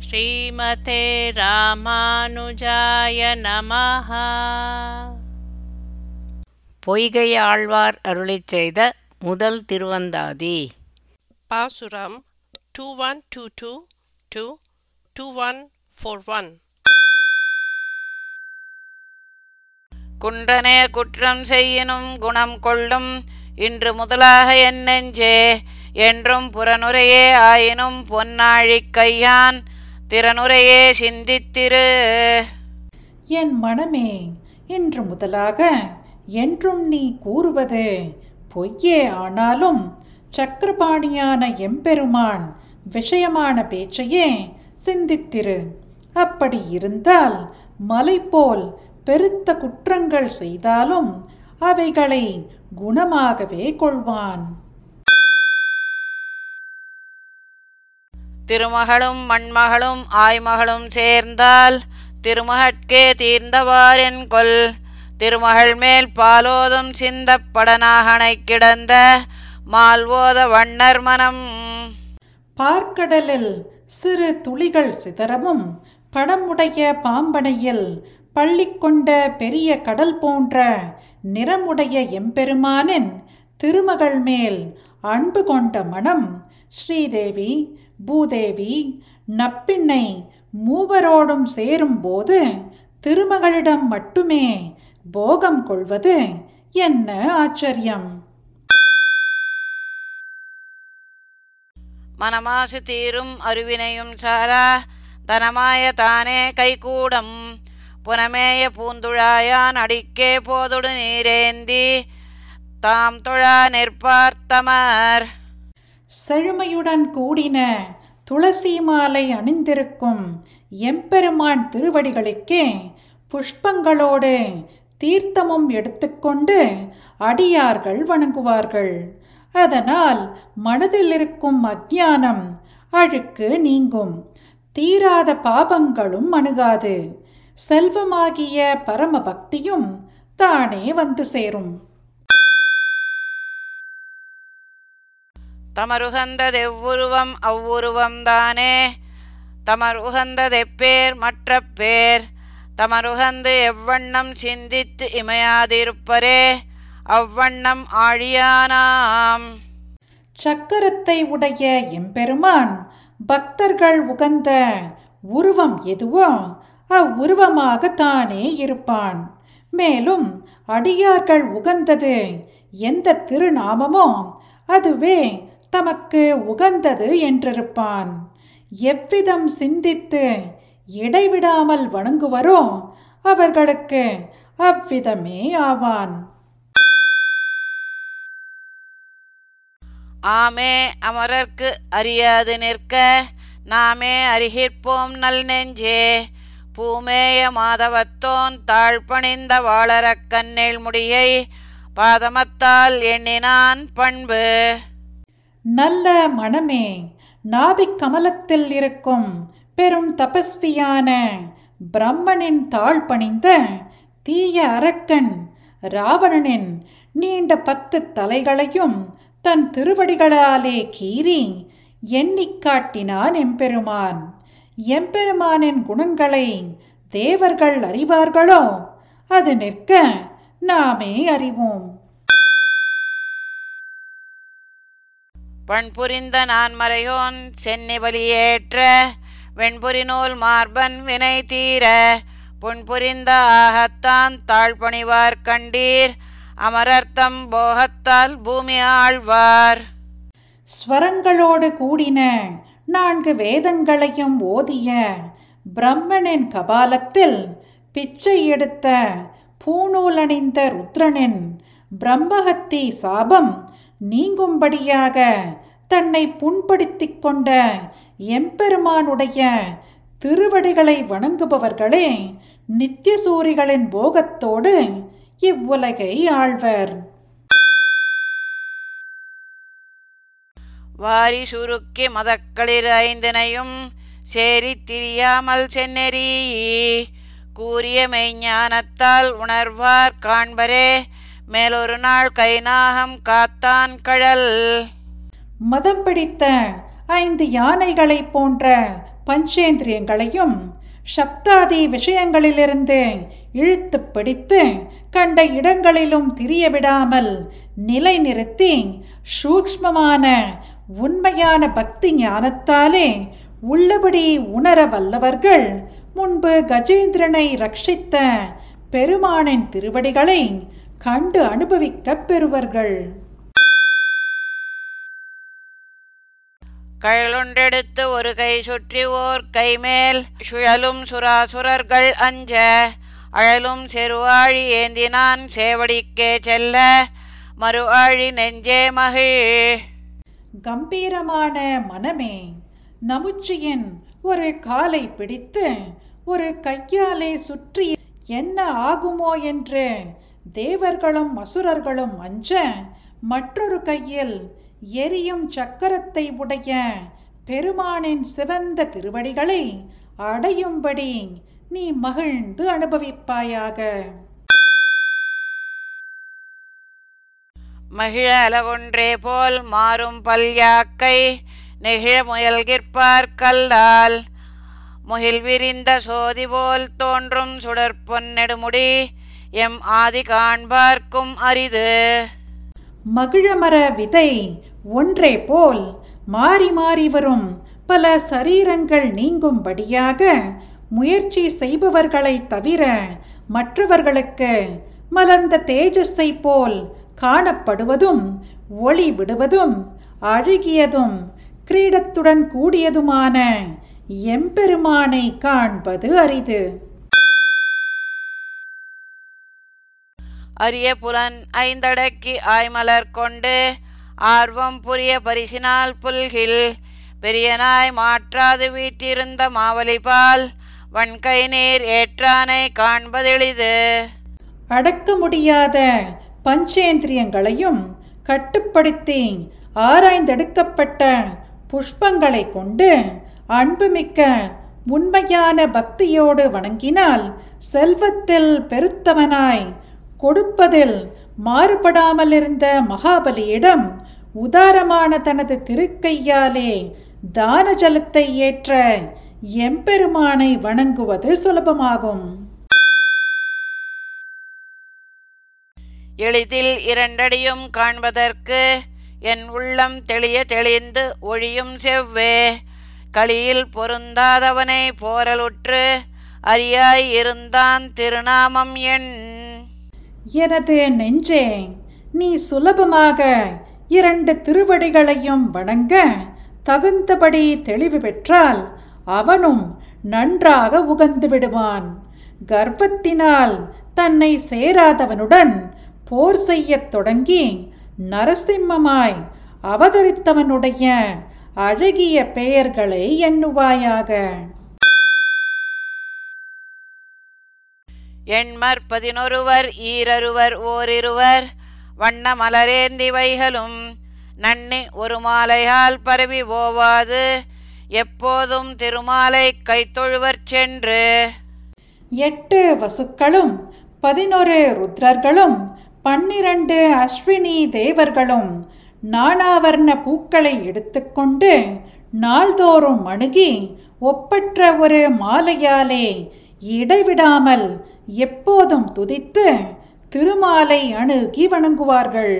ஸ்ரீமதே ராமானுஜாய நமஹ. பொய்கை ஆழ்வார் அருளிச் செய்த முதல் திருவந்தாதி. பாசுரம் two one two two two two one four one குன்றனே குற்றம் செய்யினும் குணம் கொள்ளும் இன்று முதலாக என் நெஞ்சே என்றும் புறனுரையே ஆயினும் பொன்னாழிக் கையான் திறனுரையே சிந்தித்திரு. என் மனமே இன்று முதலாக என்றும் நீ கூறுவது பொய்யே ஆனாலும் சக்கரபாணியான எம்பெருமான் விஷயமான பேச்சையே சிந்தித்திரு. அப்படி இருந்தால் மலை போல் பெருத்த குற்றங்கள் செய்தாலும் அவைகளை குணமாகவே கொள்வான். திருமகளும் மண்மகளும் ஆய்மகளும் சேர்ந்தால் திருமகட்கே தீர்ந்தவாரின் கொல். திருமகள் மேல் பாலோதும் சிந்தப்படனாகனை கிடந்த மால்வோத வண்ணர் மனம். பார்க்கடலில் சிறு துளிகள் சிதறவும் படமுடைய பாம்பனையில் பள்ளி கொண்ட பெரிய கடல் போன்ற நிறமுடைய எம்பெருமானின் திருமகள் மேல் அன்பு கொண்ட மனம் ஸ்ரீதேவி பூதேவி நப்பிண்ணை மூவரோடும் சேரும்போது திருமகளிடம் மட்டுமே போகம் கொள்வது என்ன ஆச்சரியம்? மனமாசு தீரும் அருவினையும் சாரா தனமாய தானே கைகூடம். புனமேய பூந்துழாயான் அடிக்கே போதொடு நீரேந்தி தாம் தொழா நிற்பார்த்தமர். செழுமையுடன் கூடின துளசி மாலை அணிந்திருக்கும் எம்பெருமான் திருவடிகளுக்கே புஷ்பங்களோடு தீர்த்தமும் எடுத்துக்கொண்டு அடியார்கள் வணங்குவார்கள். அதனால் மனதில் இருக்கும் அஜானம் அழுக்கு நீங்கும். தீராத பாபங்களும் அணுகாது. செல்வமாகிய பரம பக்தியும் தானே வந்து சேரும். தமருகந்ததெவ்வுருவம் அவ்வுருவம் தானே தமருகந்ததெப்பேர் மற்ற பேர் தமருகந்து எவ்வண்ணம் சிந்தித்து இமையாதிருப்பரே அவ்வண்ணம் ஆழியானாம். சக்கரத்தை உடைய எம்பெருமான் பக்தர்கள் உகந்த உருவம் எதுவோ அவ்வுருவமாக தானே இருப்பான். மேலும் அடியார்கள் உகந்தது எந்த திருநாமமோ அதுவே தமக்கு உகந்தது என்றிருப்பான். எவ்விதம் சிந்தித்து இடைவிடாமல் வணங்குவரோ அவர்களுக்கு அவ்விதமே ஆவான். ஆமே அமரர்க்கு அறியாது நிற்க நாமே அறிகிற்போம் நல் நெஞ்சே. பூமேய மாதவத்தோன் தாழ்பணிந்த வாளரக் கண்ணில் முடியை பாதமத்தால் எண்ணினான் பண்பு. நல்ல மனமே நாபிக் கமலத்தில் இருக்கும் பெரும் தபஸ்வியான பிரம்மனின் தாழ் பணிந்த தீய அரக்கன் ராவணனின் நீண்ட பத்து தலைகளையும் தன் திருவடிகளாலே கீறி எண்ணிக் காட்டினான் எம்பெருமான். எம்பெருமானின் குணங்களை தேவர்கள் அறிவார்களோ? அது நிற்க நாமே அறிவோம். பண்புரிந்த நான்மறையோன் சென்னி பலியேற்ற வெண்புரி நூல் மார்பன் வினை தீர புண்புரிந்த ஆகத்தான் தாழ்பணிவார் கண்டீர் அமரர்த்தம் போகத்தால் பூமி ஆழ்வார். ஸ்வரங்களோடு கூடின நான்கு வேதங்களையும் ஓதிய பிரம்மனின் கபாலத்தில் பிச்சை எடுத்த பூநூலணிந்த அணிந்த ருத்ரனின் பிரம்மஹத்தி சாபம் நீங்கும்படியாக தன்னை புண்படுத்திக் கொண்ட எம்பெருமானுடைய திருவடிகளை வணங்குபவர்களே நித்தியசூரிகளின் போகத்தோடு இவ்வுலகை ஆழ்வர். வாரி சுருக்கி மதக்களிர் ஐந்தினையும் சேரி திரியாமல் சென்னெறி கூறிய மெய்ஞானத்தால் உணர்வார் காண்பரே மேலொரு நாள் கைநாகம் காத்தான் கழல். மதம் பிடித்த ஐந்து யானைகளைப் போன்ற பஞ்சேந்திரியங்களையும் சப்தாதி விஷயங்களிலிருந்து இழுத்து பிடித்து கண்ட இடங்களிலும் திரிய விடாமல் நிலைநிறுத்தி சூக்ஷ்மமான உண்மையான பக்தி ஞானத்தாலே உள்ளபடி உணர வல்லவர்கள் முன்பு கஜேந்திரனை ரட்சித்த பெருமானின் திருவடிகளை கண்டு அனுபவிக்கப் பெறுவர்கள். கழலுண்டெடுத்து ஒரு கை சுற்றி ஓர் கைமேல் சுழலும் சுராசுரர்கள் அஞ்ச. அழலும் செருவாழி ஏந்தினான் சேவடிக்கே செல்ல. மறுவாழி நெஞ்சே மகிழ். கம்பீரமான மனமே நமுச்சியின் ஒரு காலை பிடித்து ஒரு கையாலே சுற்றி என்ன ஆகுமோ? என்று தேவர்களும் அசுரர்களும் அஞ்ச மற்றொரு கையில் எரியும் சக்கரத்தை உடைய பெருமானின் சிவந்த திருவடிகளை அடையும்படி நீ மகிழ்ந்து அனுபவிப்பாயாக. மகிழ அலகொன்றே போல் மாறும் பல்யாக்கை நெகிழ முயல்கிற்பார் கல்லால். முகில் விரிந்த சோதி போல் தோன்றும் சுடர் பொன்னெடுமுடி எம் ஆதி காண்பார்க்கும் அரிது. மகிழமர விதை ஒன்றே போல் மாறி மாறி வரும். பல சரீரங்கள் நீங்கும்படியாக முயற்சி செய்பவர்களைத் தவிர மற்றவர்களுக்கு மலர்ந்த தேஜஸை போல் காணப்படுவதும் ஒளி விடுவதும் அழுகியதும் கிரீடத்துடன் கூடியதுமான எம்பெருமானை காண்பது அரிது. அரிய புலன் ஐந்தடக்கி ஆய்மலர் கொண்டு ஆர்வம் புரிய பரிசினால் புல்கில் பெரியனாய் மாற்றாது வீட்டிருந்த மாவலிபால் வன்கை நீர் ஏற்றானை காண்பதெளிது. அடக்க முடியாத பஞ்சேந்திரியங்களையும் கட்டுப்படுத்தி ஆராய்ந்தெடுக்கப்பட்ட புஷ்பங்களை கொண்டு அன்புமிக்க உண்மையான பக்தியோடு வணங்கினால் செல்வத்தில் பெருத்தவனாய் கொடுப்பதில் மாறுபடாமல் இருந்த மகாபலியிடம் உதாரமான தனது திருக்கையாலே தான ஜலத்தை ஏற்ற எம்பெருமானை வணங்குவது சுலபமாகும். எளிதில் இரண்டடியும் காண்பதற்கு என் உள்ளம் தெளிய தெளிந்து ஒழியும் செவ்வே. களியில் பொருந்தாதவனை போரலுற்று அறியாய் இருந்தான் திருநாமம் என் எனது நெஞ்சே நீ சுலபமாக இரண்டு திருவடிகளையும் வணங்க தகுந்தபடி தெளிவு பெற்றால் அவனும் நன்றாக உகந்து விடுவான். கர்ப்பத்தினால் தன்னை சேராதவனுடன் போர் செய்யத் தொடங்கி நரசிம்மமாய் அவதரித்தவனுடைய அழகிய பெயர்களை எண்ணுவாயாக. எண்மற் பதினொருவர் ஈரருவர் ஓரிருவர். வண்ண மலரேந்தி வைகளும் நன்னி ஒரு மாலையால் பரவி ஓவாது. எப்போதும் திருமாலை கைத்தொழுவர் சென்று. எட்டு வசுக்களும் பதினொரு ருத்ரர்களும் பன்னிரண்டு அஸ்வினி தேவர்களும் நானாவர்ண பூக்களை எடுத்துக்கொண்டு நாள்தோறும் அணுகி ஒப்பற்ற ஒரு மாலையாலே இடைவிடாமல் எப்போதும் துதித்து திருமாலை அணுகி வணங்குவார்கள்.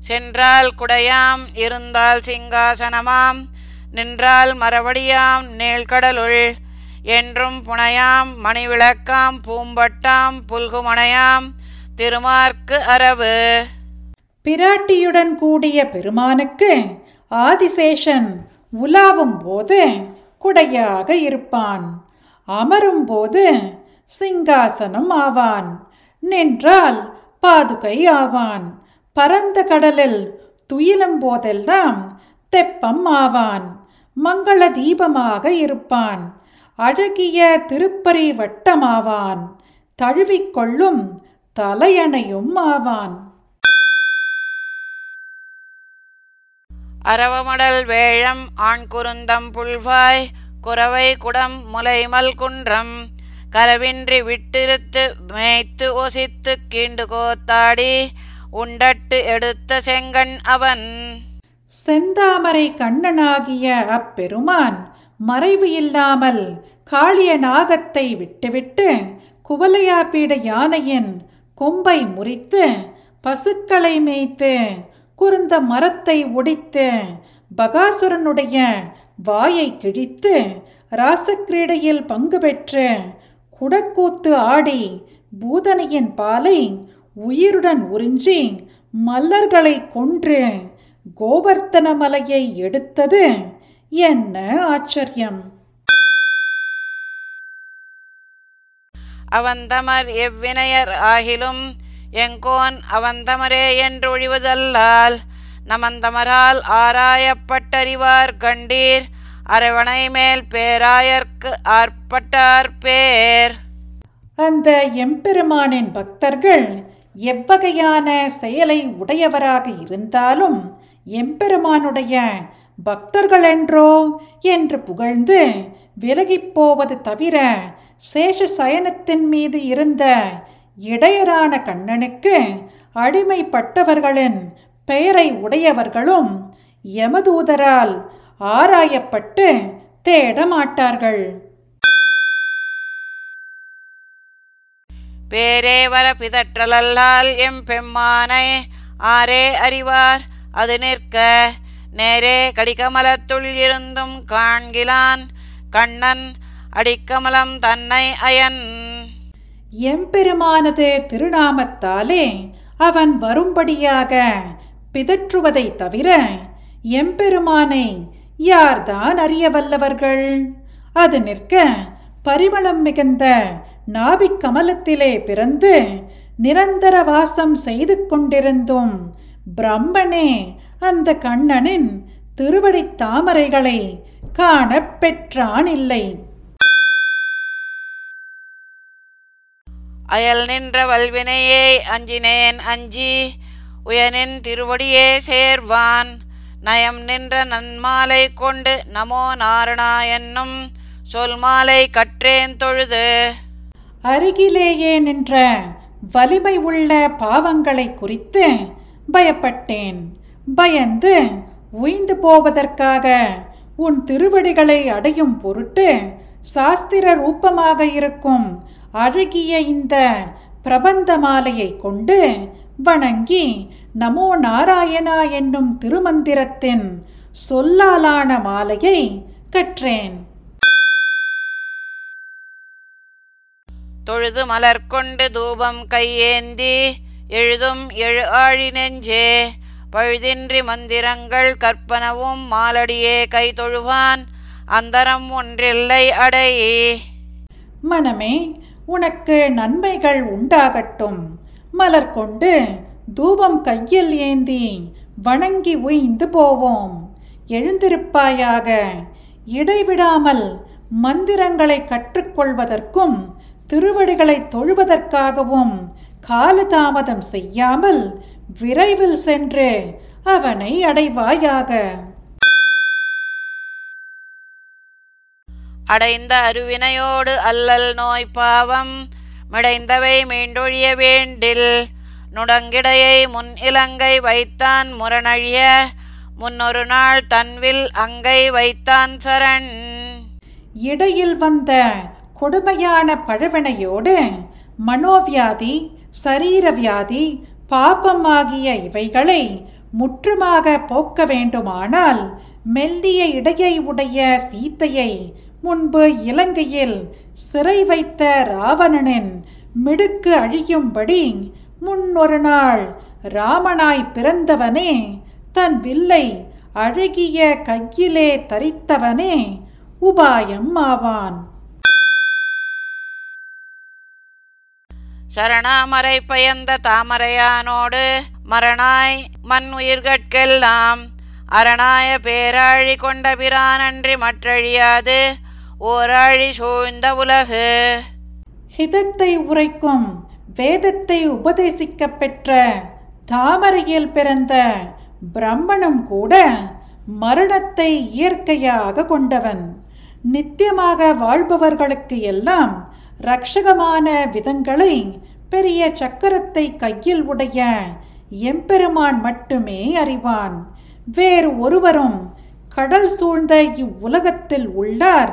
சென்றால் குடையாம் இருந்தால் சிங்காசனமாம் நின்றால் மரவடியாம் நீழ்கடலுள் என்றும் புனையாம் மணிவிளக்காம் பூம்பட்டாம் புல்குமணையாம் திருமார்க்கு அரவு பிராட்டியுடன் கூடிய பெருமானுக்கு ஆதிசேஷன் உலாவும் போது குடையாக இருப்பான். அமரும் போது சிங்காசனம் ஆவான். நின்றால் பாதுகை ஆவான். பரந்த கடலில் துயிலும் போதெல்லாம் தெப்பம் ஆவான். மங்கள தீபமாக இருப்பான். அழகிய திருப்பரி வட்டமாவான் தழுவிக்கொள்ளும் தலையணையும் ஆவான். அரவமடல் வேழம் ஆண் குருந்தம் புல்வாய் குறவை குடம் முலைமல் குன்றம் கரவின்றி விட்டிருத்து மேய்த்து ஒசித்து கீண்டு கோத்தாடி உண்டட்டு எடுத்த செங்கண் அவன். செந்தாமரை கண்ணனாகிய அப்பெருமான் மறைவு இல்லாமல் காளிய நாகத்தை விட்டுவிட்டு குவலையாப்பீட யானையின் கொம்பை முறித்து பசுக்களை மேய்த்து குறுந்த மரத்தை ஒடித்து பகாசுரனுடைய வாயை கிழித்து ராசக்கிரீடையில் பங்கு பெற்று குடக்கூத்து ஆடி பூதனையின் பாலை உயிருடன் உறிஞ்சி மல்லர்களை கொன்று கோவர்த்தன மலையை எடுத்தது என்ன ஆச்சரியம்? அவன் தமர் எவ்வினையர் ஆகிலும் எங்கோன் அவந்தமரே என்றொழிவதல்லால் நமந்தமரால் ஆராயப்பட்டறிவார் கண்டீர். அரவணை மேல் பேராயர்க்கு ஆர்ப்பட்டார் பேர். அந்த எம்பெருமானின் பக்தர்கள் எவ்வகையான செயலை உடையவராக இருந்தாலும் எம்பெருமானுடைய பக்தர்கள் என்றோ என்று புகழ்ந்து விலகிப் போவது தவிர சேஷ சயனத்தின் மீது இருந்த இடையரான கண்ணனுக்கு அடிமைப்பட்டவர்களின் பெயரை உடையவர்களும் யமதூதரால் ஆராயப்பட்டு தேட மாட்டார்கள் பேரே வர பிதற்றலல்லால் எம் பெம்மானை ஆரே அறிவார். அது நிற்க நேரே கடிகமலத்துள் இருந்தும் காண்கிலான். கண்ணன் அடிக்கமலம் தன்னை அயன் எம்பெருமானது திருநாமத்தாலே அவன் வரும்படியாக பிதற்றுவதை தவிர எம்பெருமானை யார்தான் அறிய வல்லவர்கள்? அது நிற்க பரிமளம் மிகுந்த நாபிக் கமலத்திலே பிறந்து நிரந்தர வாசம் செய்து கொண்டிருந்தும் பிரம்மனே அந்த கண்ணனின் திருவடித் தாமரைகளை காணப் பெற்றான் இல்லை. அயல் நின்ற வல்வினையே அஞ்சினேன் அஞ்சி உயனின் திருவடியே சேர்வான். நயம் நின்ற நன்மாலை கொண்டு நமோ நாரணா என்னும் சொல்மாலை கற்றேன் தொழுது. அருகிலேயே நின்ற வலிமை உள்ள பாவங்களை குறித்து பயப்பட்டேன் பயந்து உய்ந்து போவதற்காக உன் திருவடிகளை அடையும் பொருட்டு சாஸ்திர ரூபமாக இருக்கும் அழகிய இந்த பிரபந்த மாலையை கொண்டு வணங்கி நமோ நாராயணா என்னும் திருமந்திரத்தின் சொல்லாலான மாலையை கற்றேன். தொழுது மலர் கொண்டு தூபம் கையேந்தி எழுதும் எழு ஆழி நெஞ்சே பழுதின்றி மந்திரங்கள் கற்பனவும் மாலடியே கை தொழுவான் அந்தரம் ஒன்றில்லை அடை. மனமே உனக்கு நன்மைகள் உண்டாகட்டும். மலர் கொண்டு தூபம் கையில் ஏந்தி வணங்கி உய்ந்து போவோம். எழுந்திருப்பாயாக. இடைவிடாமல் மந்திரங்களை கற்றுக்கொள்வதற்கும் திருவடிகளை தொழுவதற்காகவும் காலதாமதம் செய்யாமல் விரைவில் சென்று அவனை அடைவாயாக. அடைந்த அருவினையோடு அல்லல் நோய் பாவம் மிடைந்தவை மீண்டொழிய வேண்டில் நுடங்கிடையை முன் இலங்கை வைத்தான் முரணழிய முன்னொரு நாள் தன்வில் அங்கை வைத்தான் சரண். இடையில் வந்த கொடுமையான பழவினையோடு மனோவியாதி சரீரவியாதி பாபம் ஆகிய இவைகளை முற்றுமாக போக்க வேண்டுமானால் மெல்லிய இடையை உடைய சீத்தையை முன்பு இலங்கையில் சிறை வைத்த ராவணனின் மிடுக்கு அழியும்படி முன்னொரு நாள் ராமனாய் பிறந்தவனே தன் வில்லை அழகிய கையிலே தரித்தவனே உபாயம் ஆவான். சரணாமரை பயந்த தாமரையானோடு மரணாய் மண் உயிர்கட்கெல்லாம் அரணாய பேராழி கொண்ட பிரானன்றி மற்றழியாது. ஓராழி சூழ்ந்த உலகு. ஹிதத்தை உரைக்கும் வேதத்தை உபதேசிக்கப்பெற்ற தாமரையில் பிறந்த பிரம்மணம் கூட மரணத்தை இயற்கையாக கொண்டவன். நித்தியமாக வாழ்பவர்களுக்கு எல்லாம் ரக்ஷகமான விதங்களை பெரிய சக்கரத்தை கையில் உடைய எம்பெருமான் மட்டுமே அறிவான். வேறு ஒருவரும் கடல் சூழ்ந்த இவ்வுலகத்தில் உள்ளார்.